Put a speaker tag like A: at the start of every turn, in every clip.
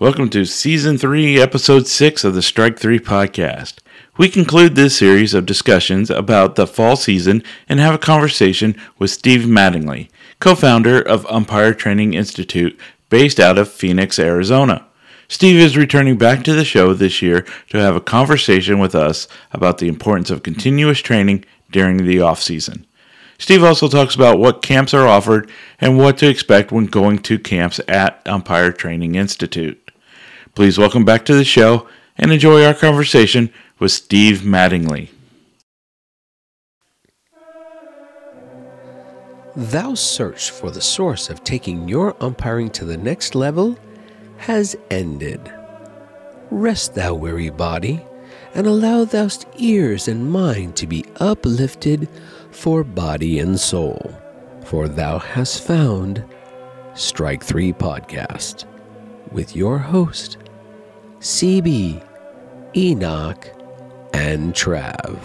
A: Welcome to Season 3, Episode 6 of the Strike 3 podcast. We conclude this series of discussions about the fall season and have a conversation with Steve Mattingly, co founder of Umpire Training Institute, based out of Phoenix, Arizona. Steve is returning back to the show this year to have a conversation with us about the importance of continuous training during the off season. Steve also talks about what camps are offered and what to expect when going to camps at Umpire Training Institute. Please welcome back to the show and enjoy our conversation with Steve Mattingly.
B: Thou search for the source of taking your umpiring to the next level has ended. Rest, thou weary body, and allow thou ears and mind to be uplifted for body and soul, for thou hast found Strike 3 Podcast with your host, CB, Enoch, and Trav.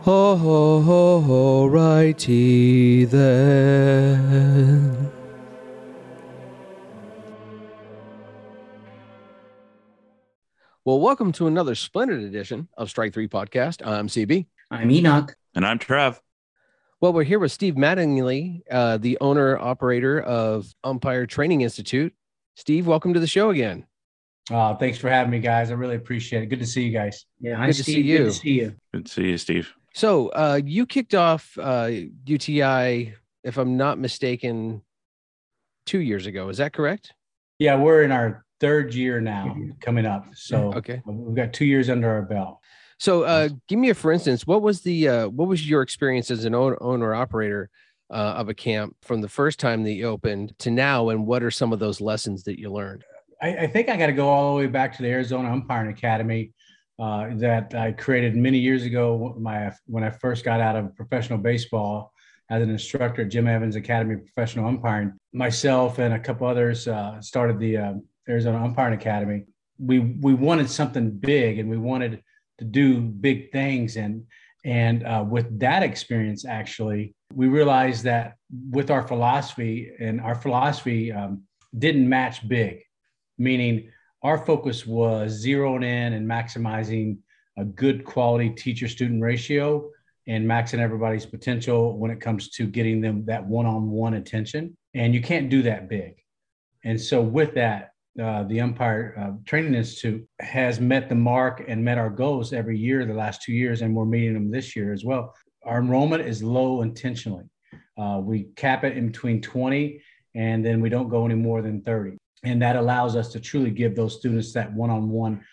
B: Ho ho ho ho righty then. Well, welcome to another splendid edition of Strike Three Podcast. I'm CB.
C: I'm Enoch.
A: And I'm Trav.
B: Well, we're here with Steve Mattingly, uh, the owner operator of Umpire Training Institute. Steve, welcome to the show again.
D: Uh, thanks for having me, guys. I really appreciate it. Good to see you guys.
C: Yeah,
B: Good to see you.
C: Good to see you.
A: Good to see you, Steve.
B: So, uh, you kicked off uh, UTI, if I'm not mistaken, two years ago. Is that correct?
D: Yeah, we're in our third year now coming up. So
B: Okay.
D: we've got two years under our belt.
B: So, uh, give me a for instance. What was the uh, what was your experience as an owner, owner operator uh, of a camp from the first time that you opened to now, and what are some of those lessons that you learned?
D: I, I think I got to go all the way back to the Arizona Umpiring Academy uh, that I created many years ago. My when I first got out of professional baseball as an instructor at Jim Evans Academy of Professional Umpiring, myself and a couple others uh, started the uh, Arizona Umpiring Academy. We we wanted something big, and we wanted to do big things, and and uh, with that experience, actually, we realized that with our philosophy and our philosophy um, didn't match big meaning our focus was zeroing in and maximizing a good quality teacher student ratio and maxing everybody's potential when it comes to getting them that one-on-one attention. And you can't do that big. And so with that uh, the umpire uh, training institute has met the mark and met our goals every year the last two years and we're meeting them this year as well. Our enrollment is low intentionally. Uh, we cap it in between 20 and then we don't go any more than 30 and that allows us to truly give those students that one-on-one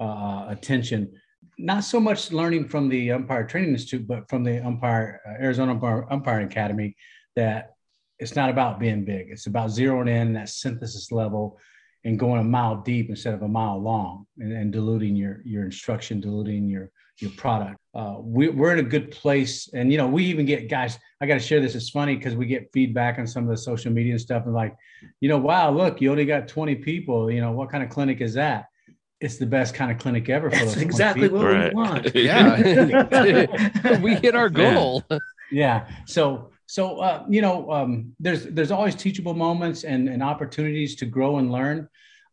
D: uh, attention. Not so much learning from the umpire training institute but from the umpire uh, arizona umpire, academy that it's not about being big. It's about zeroing in that synthesis level and going a mile deep instead of a mile long and, and diluting your your instruction diluting your your product uh, we, we're in a good place and you know we even get guys i got to share this it's funny because we get feedback on some of the social media and stuff and like you know wow look you only got 20 people you know what kind of clinic is that it's the best kind of clinic ever for
C: That's exactly
D: people.
C: what
A: Right.
C: we want.
B: Yeah, we hit our
A: Yeah.
B: goal.
D: yeah so so uh, you know um, there's there's always teachable moments and, and opportunities to grow and learn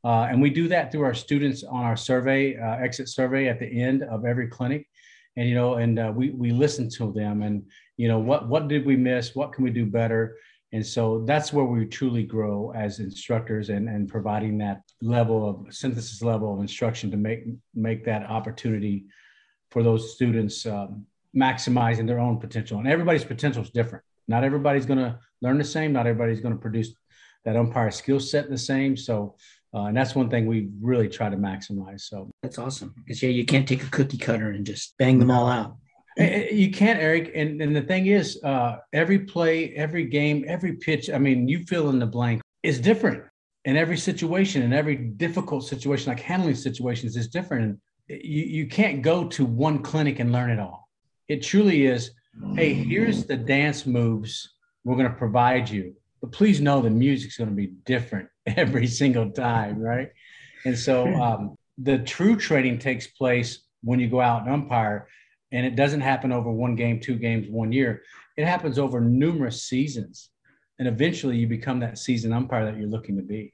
D: uh, and we do that through our students on our survey uh, exit survey at the end of every clinic. And you know and uh, we we listen to them and you know what what did we miss? What can we do better? And so that's where we truly grow as instructors and and providing that level of synthesis level of instruction to make make that opportunity for those students um, maximizing their own potential. And everybody's potential is different. Not everybody's going to learn the same. Not everybody's going to produce that umpire skill set the same. So uh, and that's one thing we really try to maximize so
C: That's awesome. Because yeah, you can't take a cookie cutter and just bang them all out.
D: Eh, eh, You can't, Eric. And, and the thing is, uh, every play, every game, every pitch, I mean, you fill in the blank is different in every situation, in every difficult situation, like handling situations is different. And you, you can't go to one clinic and learn it all. It truly is, hey, here's the dance moves we're going to provide you. But please know the music's going to be different every single time, right? And so um, the true training takes place when you go out and umpire and it doesn't happen over one game, two games, one year. It happens over numerous seasons, and eventually you become that season umpire that you're looking to be.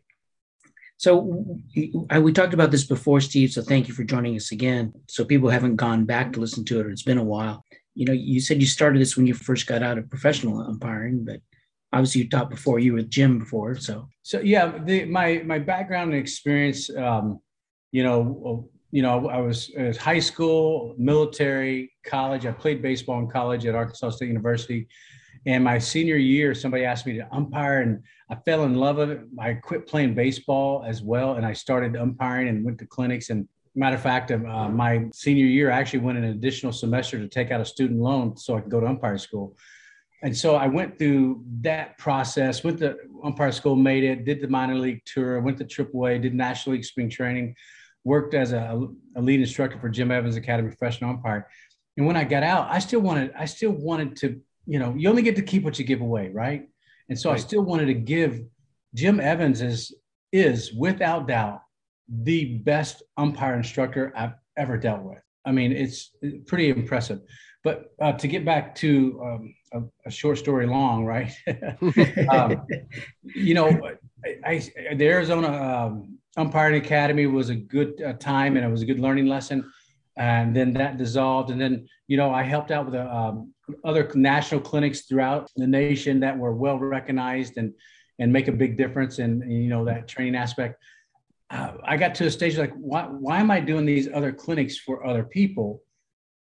C: So we talked about this before, Steve. So thank you for joining us again. So people haven't gone back to listen to it, or it's been a while. You know, you said you started this when you first got out of professional umpiring, but obviously you taught before. You were Jim before, so
D: so yeah. The, my my background and experience, um, you know, you know, I was, was high school, military, college. I played baseball in college at Arkansas State University. And my senior year, somebody asked me to umpire, and I fell in love with it. I quit playing baseball as well, and I started umpiring and went to clinics. And matter of fact, uh, my senior year, I actually went an additional semester to take out a student loan so I could go to umpire school. And so I went through that process, went to umpire school, made it, did the minor league tour, went to AAA, did National League spring training worked as a, a lead instructor for Jim Evans Academy professional umpire. And when I got out, I still wanted, I still wanted to, you know, you only get to keep what you give away, right? And so right. I still wanted to give Jim Evans is is without doubt the best umpire instructor I've ever dealt with. I mean, it's pretty impressive. But uh, to get back to um, a, a, short story long, right? um, you know, I, I, the Arizona um, umpiring academy was a good uh, time and it was a good learning lesson. And then that dissolved and then you know i helped out with the, um, other national clinics throughout the nation that were well recognized and and make a big difference in, in you know that training aspect. Uh, i got to a stage like why, why am i doing these other clinics for other people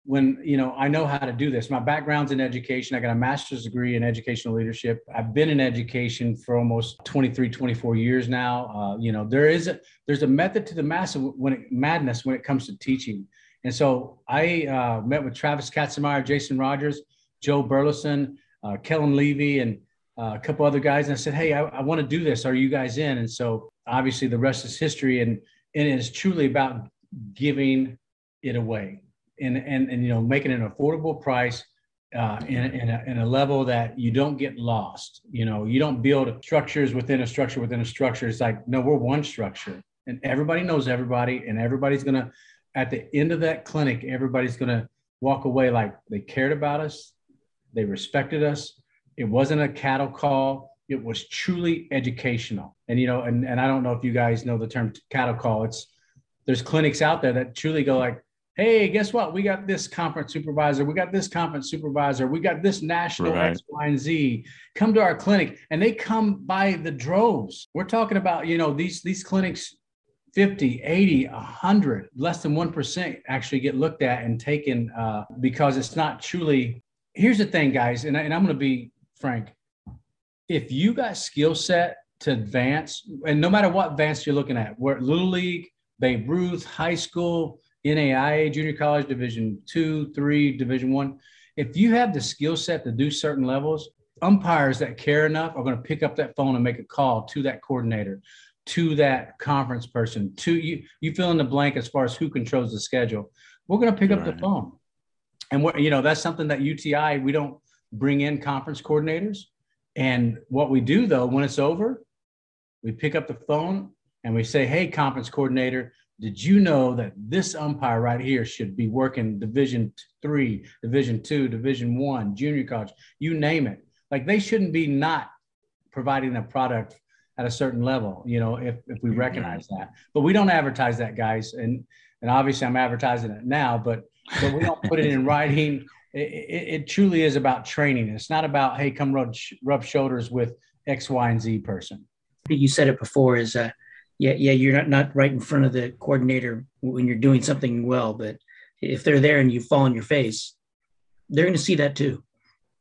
D: when you know i know how to do this. My background's in education. I got a master's degree in educational leadership. I've been in education for almost 23 24 years now. Uh, you know there is a there's a method to the massive when it, madness when it comes to teaching. And so i uh, met with travis katzenmeyer jason rogers joe burleson uh, kellen levy and uh, a couple other guys. And i said hey i, I want to do this. Are you guys in? And so obviously the rest is history and, and it is truly about giving it away and, and, and you know, making an affordable price uh, in, in, a, in a level that you don't get lost. You know, you don't build structures within a structure within a structure. It's like, no, we're one structure and everybody knows everybody and everybody's going to, at the end of that clinic, everybody's going to walk away like they cared about us. They respected us. It wasn't a cattle call. It was truly educational. And, you know, and, and I don't know if you guys know the term cattle call. It's, there's clinics out there that truly go like, hey, guess what? We got this conference supervisor. We got this conference supervisor. We got this national right. X, Y, and Z. Come to our clinic, and they come by the droves. We're talking about, you know, these these clinics 50, 80, 100, less than 1% actually get looked at and taken uh, because it's not truly. Here's the thing, guys, and, I, and I'm going to be frank. If you got skill set to advance, and no matter what advance you're looking at, where Little League, Babe Ruth, high school, NAIA, junior college, division two, three, division one. If you have the skill set to do certain levels, umpires that care enough are going to pick up that phone and make a call to that coordinator, to that conference person, to you. You fill in the blank as far as who controls the schedule. We're going to pick right. up the phone, and what you know that's something that UTI we don't bring in conference coordinators. And what we do though, when it's over, we pick up the phone and we say, "Hey, conference coordinator, did you know that this umpire right here should be working division three division two division one junior college? You name it. Like they shouldn't be not providing a product at a certain level you know if, if we recognize that. But we don't advertise that guys. And and obviously i'm advertising it now but but we don't put it in writing. It, it, it, truly is about training. It's not about hey come rub, rub shoulders with x y and z person.
C: You said it before is uh yeah, yeah, you're not, not right in front of the coordinator when you're doing something well, but if they're there and you fall on your face, they're going to see that too.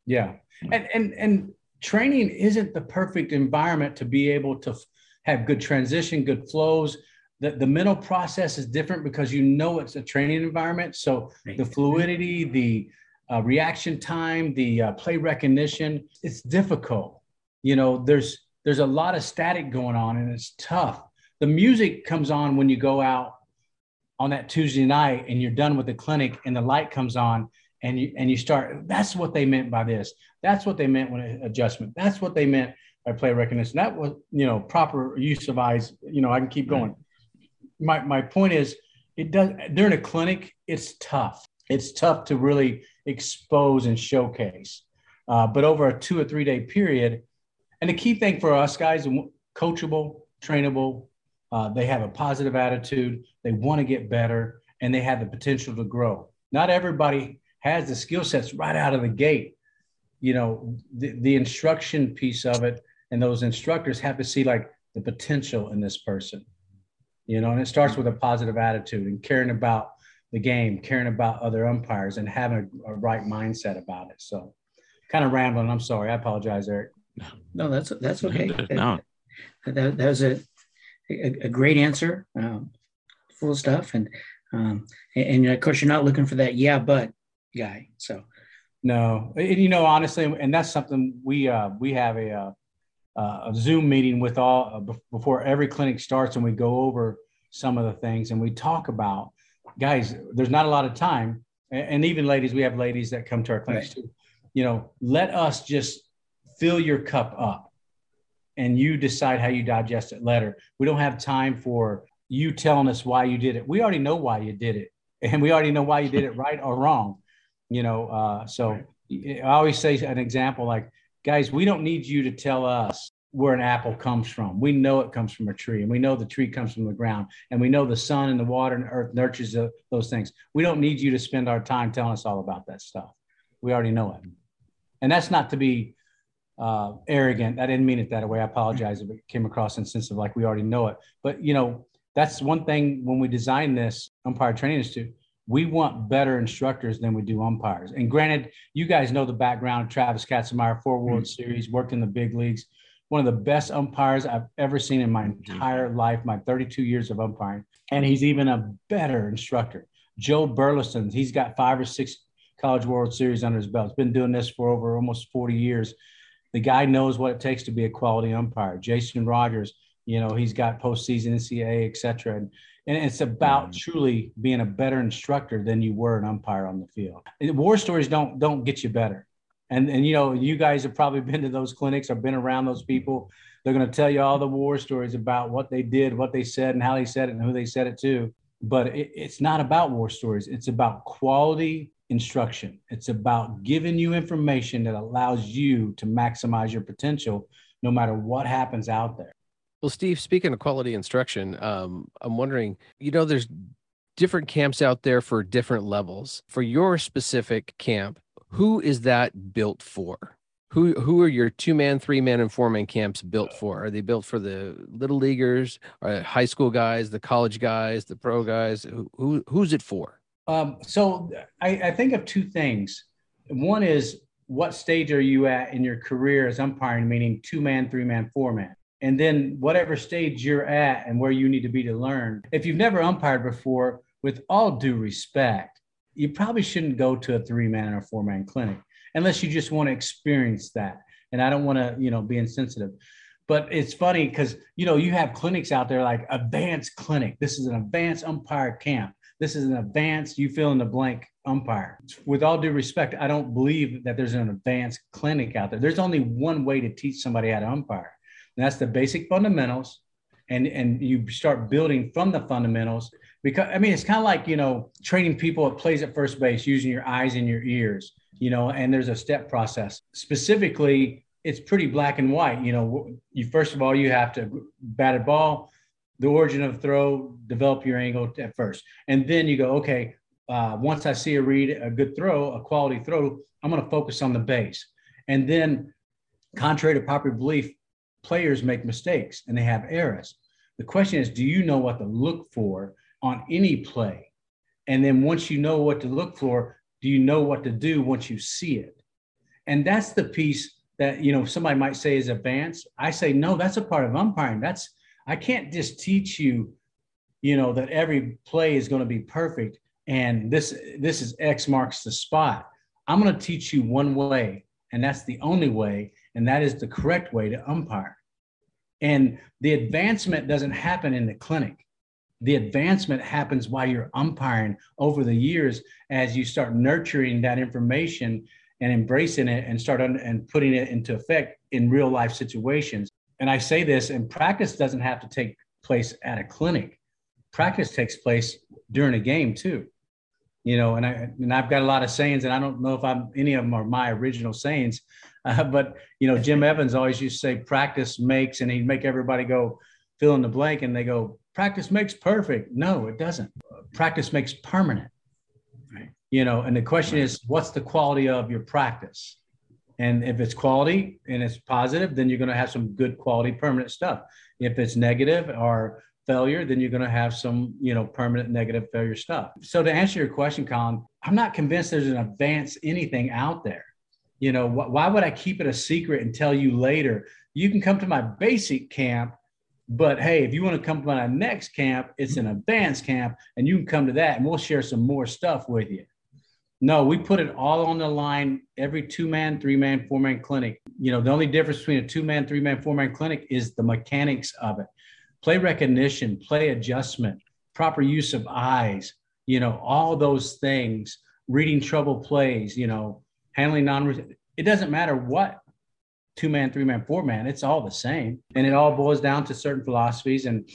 D: Yeah. And, and, and training isn't the perfect environment to be able to have good transition, good flows. The, the mental process is different because you know it's a training environment. So the fluidity, the uh, reaction time, the uh, play recognition, it's difficult. You know, there's there's a lot of static going on and it's tough the music comes on when you go out on that Tuesday night and you're done with the clinic and the light comes on and you and you start that's what they meant by this. That's what they meant when adjustment. That's what they meant by play recognition. That was you know proper use of eyes. You know i can keep going. My my point is it does during a clinic it's tough. It's tough to really expose and showcase. Uh, but over a two or three day period and the key thing for us guys coachable trainable Uh, they have a positive attitude. They want to get better, and they have the potential to grow. Not everybody has the skill sets right out of the gate. You know, the, the instruction piece of it, and those instructors have to see like the potential in this person. You know, and it starts with a positive attitude and caring about the game, caring about other umpires, and having a, a right mindset about it. So, kind of rambling. I'm sorry. I apologize, Eric.
C: No, that's that's okay. no. That, that was a, a, a great answer, um, full of stuff, and um, and, and of course you're not looking for that yeah but guy. So
D: no, and, you know honestly, and that's something we uh, we have a uh, uh, a Zoom meeting with all uh, before every clinic starts, and we go over some of the things, and we talk about guys. There's not a lot of time, and, and even ladies. We have ladies that come to our clinics right. too. You know, let us just fill your cup up, and you decide how you digest it later. We don't have time for you telling us why you did it. We already know why you did it, and we already know why you did it right or wrong. You know, uh, so right. I always say an example like, guys, we don't need you to tell us where an apple comes from. We know it comes from a tree, and we know the tree comes from the ground, and we know the sun and the water and earth nurtures those things. We don't need you to spend our time telling us all about that stuff. We already know it, and that's not to be uh, arrogant. I didn't mean it that way. I apologize if it came across insensitive, like we already know it. But you know, that's one thing when we design this umpire training institute we want better instructors than we do umpires and granted you guys know the background of travis katzenmeyer four world mm-hmm. series worked in the big leagues one of the best umpires i've ever seen in my entire life my 32 years of umpiring and he's even a better instructor joe burleson he's got five or six college world series under his belt he's been doing this for over almost 40 years the guy knows what it takes to be a quality umpire jason rogers you know, he's got postseason NCAA, et cetera. And, and it's about mm-hmm. truly being a better instructor than you were an umpire on the field. And war stories don't don't get you better. And and you know, you guys have probably been to those clinics or been around those people. They're going to tell you all the war stories about what they did, what they said, and how they said it, and who they said it to. But it, it's not about war stories. It's about quality instruction. It's about giving you information that allows you to maximize your potential, no matter what happens out there.
B: Well, Steve, speaking of quality instruction, um, I'm wondering, you know, there's different camps out there for different levels. For your specific camp, who is that built for? Who who are your two man, three man, and four man camps built for? Are they built for the little leaguers, or high school guys, the college guys, the pro guys? Who, who who's it for?
D: Um, so I, I think of two things. One is what stage are you at in your career as umpiring, meaning two man, three man, four man? and then whatever stage you're at and where you need to be to learn. If you've never umpired before, with all due respect, you probably shouldn't go to a three man or four man clinic unless you just want to experience that. And I don't want to, you know, be insensitive. But it's funny because, you know, you have clinics out there like advanced clinic. This is an advanced umpire camp. This is an advanced, you fill in the blank umpire. With all due respect, I don't believe that there's an advanced clinic out there. There's only one way to teach somebody how to umpire and that's the basic fundamentals. And, and you start building from the fundamentals because I mean it's kind of like you know training people at plays at first base using your eyes and your ears, you know, and there's a step process. Specifically, it's pretty black and white. You know, you first of all you have to bat a ball, the origin of throw, develop your angle at first, and then you go okay. Uh, once I see a read, a good throw, a quality throw, I'm going to focus on the base, and then contrary to popular belief, players make mistakes and they have errors. The question is, do you know what to look for on any play? And then once you know what to look for, do you know what to do once you see it? And that's the piece that, you know, somebody might say is advanced. I say, no, that's a part of umpiring. That's, I can't just teach you, you know, that every play is going to be perfect and this, this is X marks the spot. I'm going to teach you one way, and that's the only way and that is the correct way to umpire. And the advancement doesn't happen in the clinic. The advancement happens while you're umpiring over the years as you start nurturing that information and embracing it and start un- and putting it into effect in real life situations. And I say this, and practice doesn't have to take place at a clinic. Practice takes place during a game too you know, and I and I've got a lot of sayings, and I don't know if I'm any of them are my original sayings, uh, but you know, Jim Evans always used to say, "Practice makes," and he'd make everybody go, fill in the blank and they go, practice makes perfect. No, it doesn't. Practice makes permanent. Right. You know, and the question is, what's the quality of your practice? And if it's quality and it's positive, then you're going to have some good quality permanent stuff. If it's negative or failure, then you're going to have some, you know, permanent negative failure stuff. So to answer your question, Colin, I'm not convinced there's an advanced anything out there. You know, wh- why would I keep it a secret and tell you later? You can come to my basic camp, but hey, if you want to come to my next camp, it's an advanced camp, and you can come to that, and we'll share some more stuff with you. No, we put it all on the line every two man, three man, four man clinic. You know, the only difference between a two man, three man, four man clinic is the mechanics of it play recognition, play adjustment, proper use of eyes, you know, all those things, reading trouble plays, you know, handling non it doesn't matter what two man, three man, four man, it's all the same. And it all boils down to certain philosophies and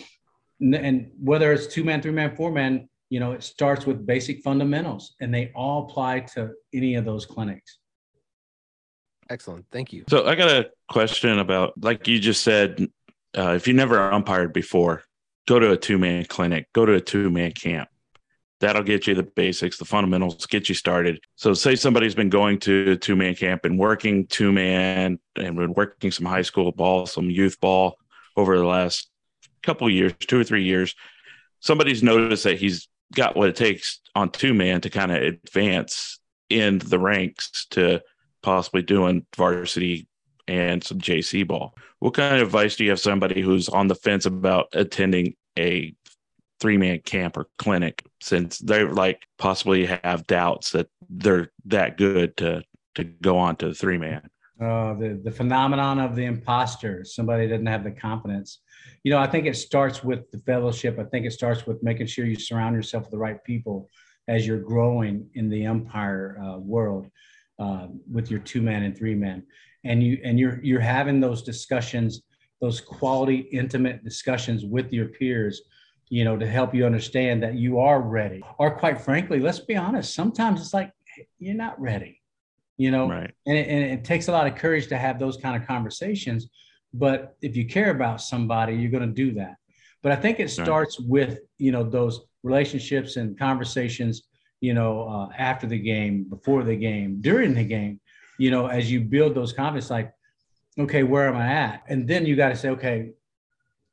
D: and whether it's two man, three man, four man, you know, it starts with basic fundamentals and they all apply to any of those clinics.
B: Excellent. Thank you.
A: So I got a question about, like you just said, uh, if you never umpired before, go to a two man clinic, go to a two man camp. That'll get you the basics, the fundamentals, get you started. So, say somebody's been going to two man camp and working two man and been working some high school ball, some youth ball over the last couple years, two or three years. Somebody's noticed that he's got what it takes on two man to kind of advance in the ranks to possibly doing varsity and some JC ball. What kind of advice do you have somebody who's on the fence about attending a three man camp or clinic since they like possibly have doubts that they're that good to to go on to the three man?
D: Uh, the the phenomenon of the imposter. Somebody doesn't have the confidence. You know, I think it starts with the fellowship. I think it starts with making sure you surround yourself with the right people as you're growing in the umpire uh, world uh, with your two man and three man and you and you're you're having those discussions those quality intimate discussions with your peers you know to help you understand that you are ready or quite frankly let's be honest sometimes it's like you're not ready you know
A: right.
D: and, it, and it takes a lot of courage to have those kind of conversations but if you care about somebody you're going to do that but i think it starts right. with you know those relationships and conversations you know uh, after the game before the game during the game you know, as you build those confidence, like, okay, where am I at? And then you got to say, okay,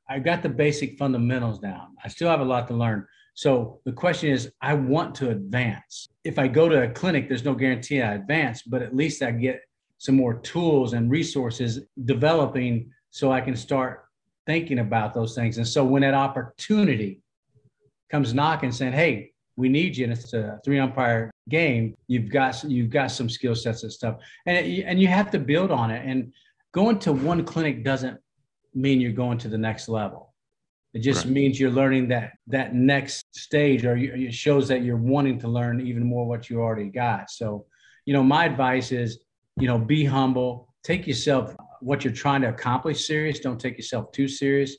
D: I got the basic fundamentals down. I still have a lot to learn. So the question is, I want to advance. If I go to a clinic, there's no guarantee I advance, but at least I get some more tools and resources developing so I can start thinking about those things. And so when that opportunity comes knocking saying, hey, we need you, and it's a three umpire game, you've got you've got some skill sets and stuff, and it, and you have to build on it. And going to one clinic doesn't mean you're going to the next level. It just right. means you're learning that that next stage, or you, it shows that you're wanting to learn even more what you already got. So, you know, my advice is, you know, be humble, take yourself what you're trying to accomplish serious. Don't take yourself too serious,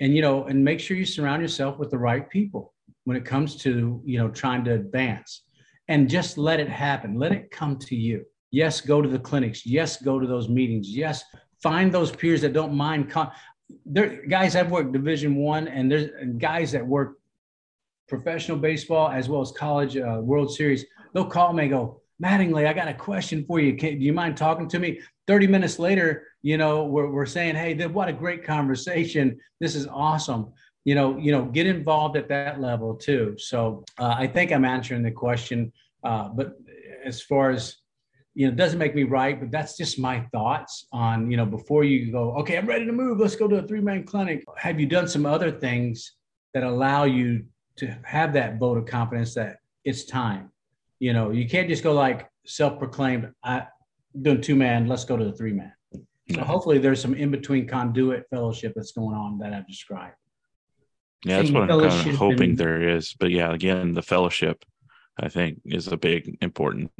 D: and you know, and make sure you surround yourself with the right people when it comes to you know trying to advance and just let it happen let it come to you yes go to the clinics yes go to those meetings yes find those peers that don't mind con- there guys i've worked division one and there's guys that work professional baseball as well as college uh, world series they'll call me and go mattingly i got a question for you Can, do you mind talking to me 30 minutes later you know we're, we're saying hey what a great conversation this is awesome you know, you know, get involved at that level too. So uh, I think I'm answering the question. Uh, but as far as you know, it doesn't make me right, but that's just my thoughts on you know before you go. Okay, I'm ready to move. Let's go to a three man clinic. Have you done some other things that allow you to have that vote of confidence that it's time? You know, you can't just go like self proclaimed. I doing two man. Let's go to the three man. So hopefully there's some in between conduit fellowship that's going on that I've described.
A: Yeah, that's what I'm kind of hoping and, there is. But yeah, again, the fellowship, I think, is a big important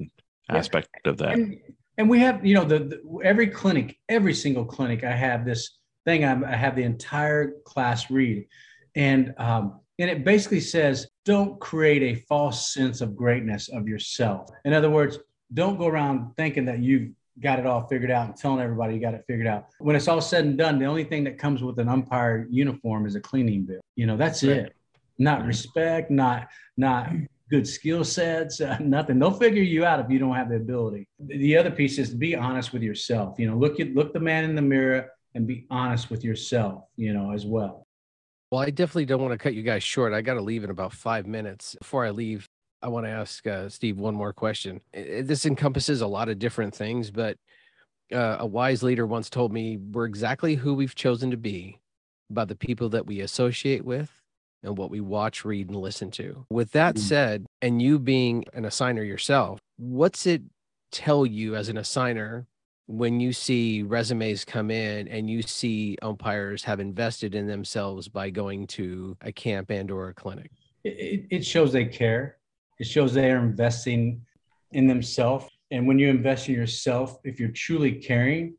A: aspect yeah. of that.
D: And, and, we have, you know, the, the, every clinic, every single clinic, I have this thing. I'm, i have the entire class read, and um, and it basically says, don't create a false sense of greatness of yourself. In other words, don't go around thinking that you've got it all figured out and telling everybody you got it figured out. When it's all said and done, the only thing that comes with an umpire uniform is a cleaning bill. You know, that's right. it. Not respect, not not good skill sets, uh, nothing. They'll figure you out if you don't have the ability. The other piece is to be honest with yourself. You know, look at look the man in the mirror and be honest with yourself. You know, as well.
B: Well, I definitely don't want to cut you guys short. I got to leave in about five minutes. Before I leave, I want to ask uh, Steve one more question. This encompasses a lot of different things, but uh, a wise leader once told me we're exactly who we've chosen to be by the people that we associate with and what we watch, read, and listen to. With that mm. said, and you being an assigner yourself, what's it tell you as an assigner when you see resumes come in and you see umpires have invested in themselves by going to a camp and or a clinic?
D: It, it shows they care. It shows they are investing in themselves. And when you invest in yourself, if you're truly caring,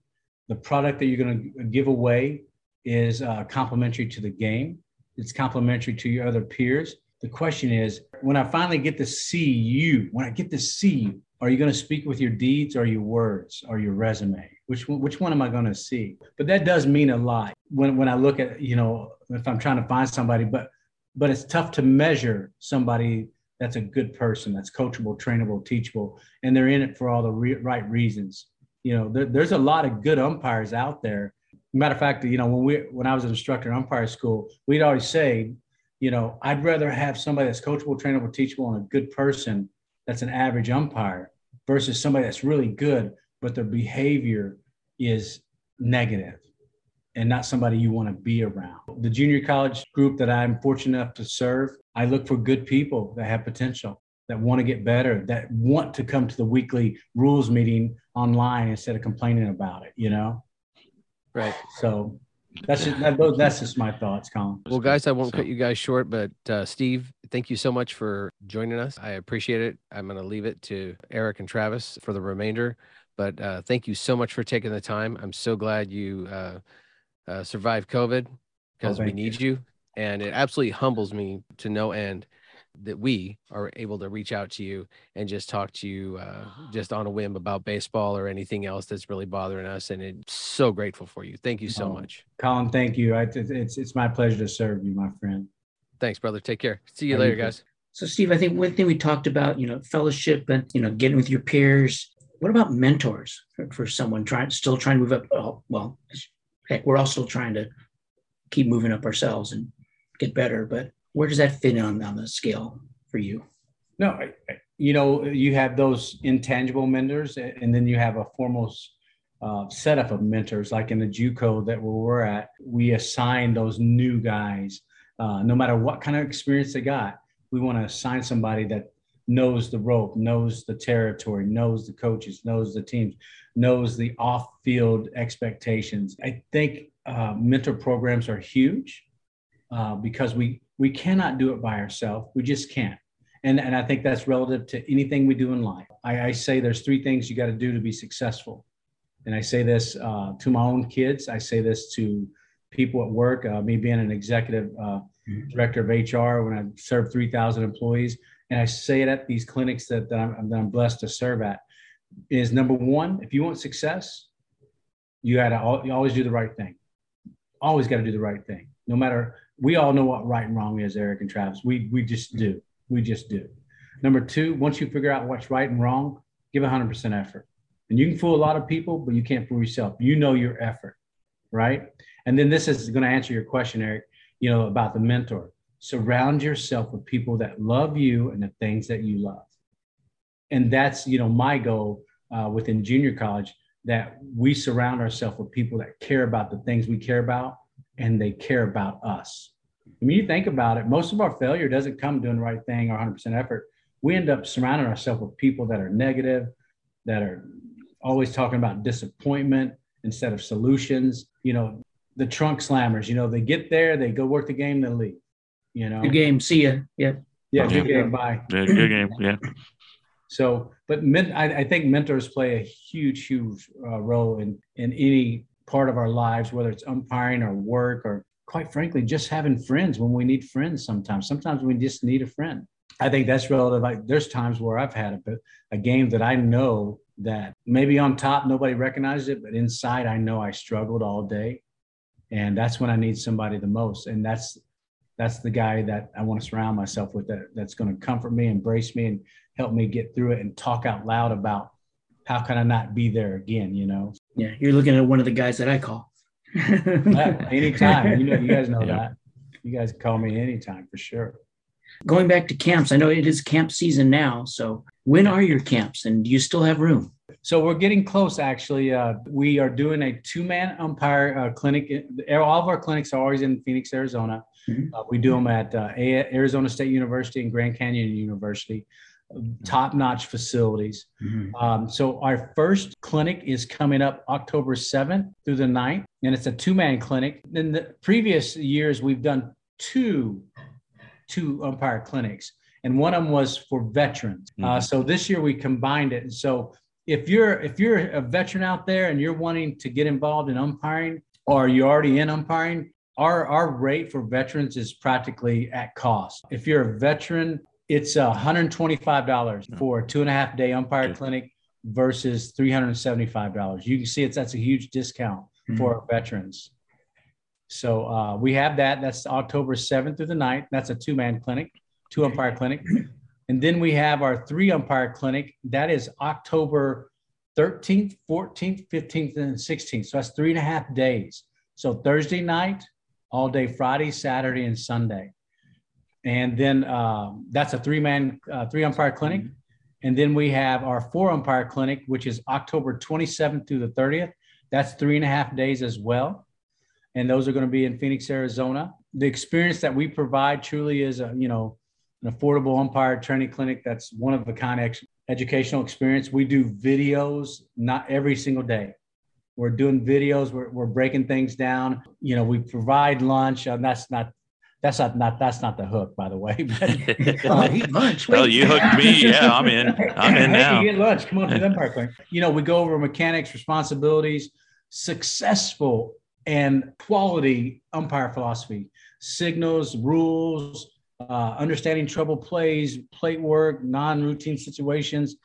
D: the product that you're going to give away is uh, complementary to the game it's complementary to your other peers. The question is, when I finally get to see you, when I get to see you, are you going to speak with your deeds or your words or your resume? Which one, which one am I going to see? But that does mean a lot when, when I look at, you know, if I'm trying to find somebody, but but it's tough to measure somebody that's a good person, that's coachable, trainable, teachable, and they're in it for all the re- right reasons. You know, there, there's a lot of good umpires out there matter of fact, you know, when we when I was an instructor in umpire school, we'd always say, you know, I'd rather have somebody that's coachable, trainable, teachable, and a good person that's an average umpire versus somebody that's really good, but their behavior is negative and not somebody you want to be around. The junior college group that I'm fortunate enough to serve, I look for good people that have potential, that want to get better, that want to come to the weekly rules meeting online instead of complaining about it, you know?
B: Right.
D: So that's just, that, that's just my thoughts, Colin.
B: Well, guys, I won't so. cut you guys short, but uh, Steve, thank you so much for joining us. I appreciate it. I'm going to leave it to Eric and Travis for the remainder, but uh, thank you so much for taking the time. I'm so glad you uh, uh survived COVID because oh, we need you. you. And it absolutely humbles me to no end that we are able to reach out to you and just talk to you uh, just on a whim about baseball or anything else that's really bothering us. And it's so grateful for you. Thank you so oh, much.
D: Colin, thank you. I, it's, it's my pleasure to serve you, my friend.
B: Thanks, brother. Take care. See you later, guys.
C: So, Steve, I think one thing we talked about, you know, fellowship and, you know, getting with your peers. What about mentors for, for someone trying, still trying to move up? Oh, well, heck, we're all still trying to keep moving up ourselves and get better. But where does that fit on on the scale for you?
D: No, I, you know, you have those intangible mentors, and then you have a formal uh, setup of mentors, like in the JUCO that we're at. We assign those new guys, uh, no matter what kind of experience they got. We want to assign somebody that knows the rope, knows the territory, knows the coaches, knows the teams, knows the off-field expectations. I think uh, mentor programs are huge uh, because we we cannot do it by ourselves. We just can't. And, and I think that's relative to anything we do in life. I, I say there's three things you got to do to be successful. And I say this uh, to my own kids. I say this to people at work, uh, me being an executive uh, mm-hmm. director of HR when I served 3,000 employees. And I say it at these clinics that, that, I'm, that I'm blessed to serve at is number one, if you want success, you got to you always do the right thing. Always got to do the right thing, no matter we all know what right and wrong is, Eric and Travis. We we just do. We just do. Number two, once you figure out what's right and wrong, give 100% effort. And you can fool a lot of people, but you can't fool yourself. You know your effort, right? And then this is going to answer your question, Eric. You know about the mentor. Surround yourself with people that love you and the things that you love. And that's you know my goal uh, within junior college that we surround ourselves with people that care about the things we care about and they care about us. I mean, you think about it, most of our failure doesn't come doing the right thing or 100% effort. We end up surrounding ourselves with people that are negative, that are always talking about disappointment instead of solutions. You know, the trunk slammers, you know, they get there, they go work the game, they leave. You know,
C: good game. See ya. Yeah.
D: Yeah. Good game. Bye.
A: Yeah, good game. Yeah.
D: So, but men, I, I, think mentors play a huge, huge uh, role in in any part of our lives, whether it's umpiring or work or quite frankly, just having friends when we need friends sometimes. Sometimes we just need a friend. I think that's relative. There's times where I've had a, a game that I know that maybe on top nobody recognizes it, but inside I know I struggled all day. And that's when I need somebody the most. And that's that's the guy that I want to surround myself with that that's going to comfort me, embrace me, and help me get through it and talk out loud about how can I not be there again, you know?
C: Yeah, you're looking at one of the guys that I call.
D: anytime. You know, you guys know yeah. that. You guys call me anytime for sure.
C: Going back to camps, I know it is camp season now. So when are your camps and do you still have room?
D: So we're getting close, actually. Uh, we are doing a two-man umpire uh, clinic. All of our clinics are always in Phoenix, Arizona. Mm-hmm. Uh, we do them at uh, Arizona State University and Grand Canyon University, top-notch facilities. Mm-hmm. Um, so our first clinic is coming up October 7th through the 9th, and it's a two-man clinic. In the previous years, we've done two two umpire clinics, and one of them was for veterans. Uh, mm-hmm. Uh, so this year we combined it. And so if you're if you're a veteran out there and you're wanting to get involved in umpiring, or you're already in umpiring, our our rate for veterans is practically at cost. If you're a veteran, it's $125 for a two and a half day umpire clinic versus $375. You can see it's that's a huge discount mm-hmm. for veterans. So uh, we have that. That's October 7th through the 9th. That's a two man clinic, two umpire clinic. And then we have our three umpire clinic. That is October 13th, 14th, 15th, and 16th. So that's three and a half days. So Thursday night, all day Friday, Saturday, and Sunday. And then uh, that's a three man, uh, three umpire clinic. And then we have our four umpire clinic, which is October 27th through the 30th. That's three and a half days as well and those are going to be in Phoenix, Arizona. The experience that we provide truly is a you know an affordable umpire training clinic that's one of a kind educational experience. We do videos not every single day. We're doing videos. We're, we're breaking things down. You know, we provide lunch. And that's not that's not, not that's not the hook, by the way. But,
A: oh, eat lunch. Well, you hooked me. Yeah, I'm in. I'm in now.
D: Hey, get lunch. Come on to the Umpire Clinic. You know, we go over mechanics, responsibilities, successful and quality umpire philosophy, signals, rules, uh, understanding trouble plays, plate work, non-routine situations.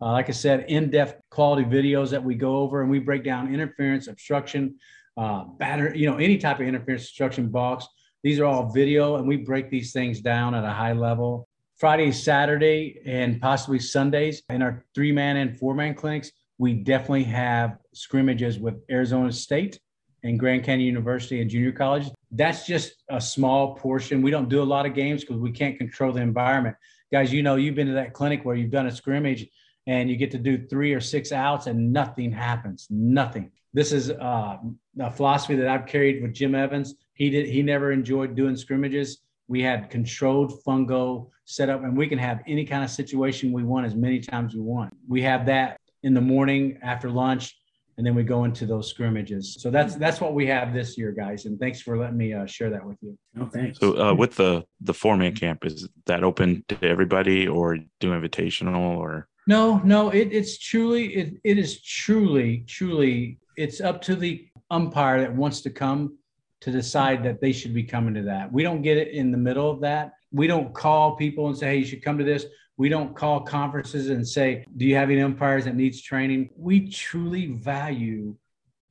D: Uh, like I said, in-depth quality videos that we go over, and we break down interference, obstruction, uh, batter, you know, any type of interference, obstruction, box. These are all video, and we break these things down at a high level. Friday, Saturday, and possibly Sundays in our three-man and four-man clinics, we definitely have scrimmages with Arizona State and Grand Canyon University and junior college. That's just a small portion. We don't do a lot of games because we can't control the environment. Guys, you know, you've been to that clinic where you've done a scrimmage and you get to do three or six outs and nothing happens. Nothing. This is uh, a philosophy that I've carried with Jim Evans. He did. He never enjoyed doing scrimmages. We had controlled fungo set up, and we can have any kind of situation we want as many times we want. We have that in the morning after lunch and then we go into those scrimmages. So that's that's what we have this year, guys. And thanks for letting me uh, share that with you.
C: Oh, thanks.
A: So uh, with the the four man camp, is that open to everybody, or do invitational, or?
D: No, no. It, it's truly it, it is truly truly it's up to the umpire that wants to come to decide that they should be coming to that. We don't get it in the middle of that. We don't call people and say, "Hey, you should come to this." We don't call conferences and say, Do you have any umpires that needs training? We truly value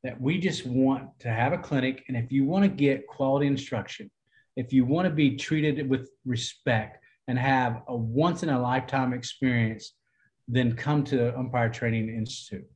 D: that we just want to have a clinic. And if you want to get quality instruction, if you want to be treated with respect and have a once in a lifetime experience, then come to Umpire Training Institute.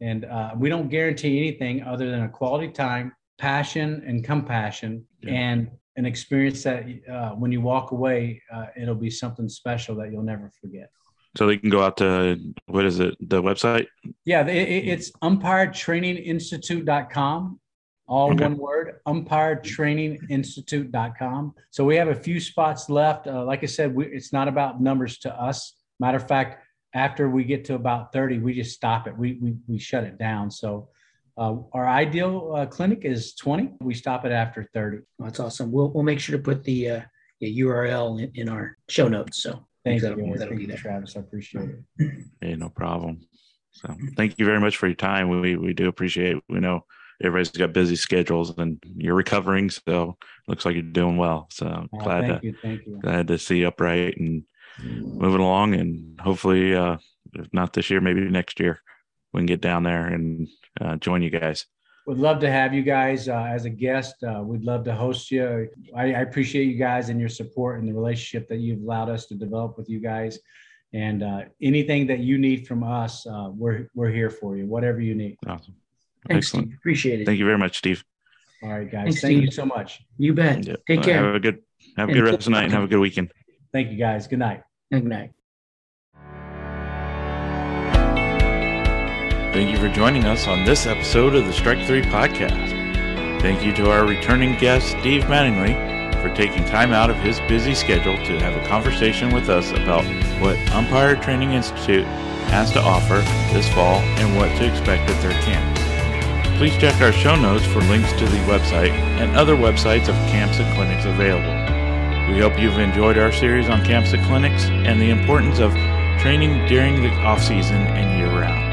D: And uh, we don't guarantee anything other than a quality time, passion, and compassion, yeah. and an experience that uh, when you walk away, uh, it'll be something special that you'll never forget.
A: So they can go out to what is it? The website?
D: Yeah, it, it's umpiretraininginstitute.com. All okay. one word, umpiretraininginstitute.com. So we have a few spots left. Uh, like I said, we, it's not about numbers to us. Matter of fact, after we get to about 30, we just stop it. We, we, we shut it down. So uh, our ideal uh, clinic is 20. We stop it after 30.
C: That's awesome. We'll, we'll make sure to put the, uh, the URL in, in, our show notes. So
D: thank you, that'll, that'll be there. Travis. I appreciate it.
A: Hey, no problem. So thank you very much for your time. We, we do appreciate it. We know everybody's got busy schedules and you're recovering. So looks like you're doing well. So
D: oh,
A: glad
D: thank
A: to,
D: you, thank you.
A: glad to see you upright and moving along and hopefully, uh, if not this year, maybe next year. We can get down there and uh, join you guys.
D: Would love to have you guys uh, as a guest. Uh, we'd love to host you. I, I, appreciate you guys and your support and the relationship that you've allowed us to develop with you guys. And uh, anything that you need from us, uh, we're we're here for you. Whatever you need.
A: Awesome.
E: Thanks, Excellent. Steve. Appreciate it.
A: Thank you very much, Steve.
D: All right, guys. Thanks, Thank Steve. you so much.
E: You bet. Yep. Take care.
A: Have a good have a good rest of the night and have a good weekend.
D: Thank you, guys. Good night.
E: Good night.
A: Thank you for joining us on this episode of the Strike 3 podcast. Thank you to our returning guest, Steve Mattingly, for taking time out of his busy schedule to have a conversation with us about what Umpire Training Institute has to offer this fall and what to expect at their camp. Please check our show notes for links to the website and other websites of camps and clinics available. We hope you've enjoyed our series on camps and clinics and the importance of training during the off season and year round.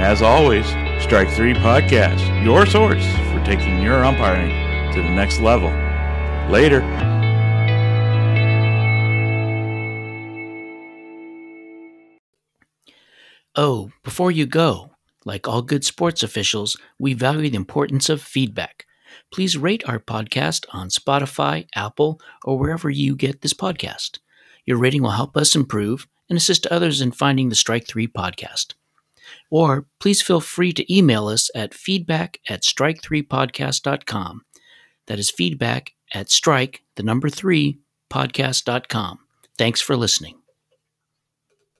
A: As always, Strike 3 Podcast, your source for taking your umpiring to the next level. Later.
C: Oh, before you go, like all good sports officials, we value the importance of feedback. Please rate our podcast on Spotify, Apple, or wherever you get this podcast. Your rating will help us improve and assist others in finding the Strike 3 podcast. Or please feel free to email us at feedback at strike3podcast.com. That is feedback at strike, the number three, podcast.com. Thanks for listening.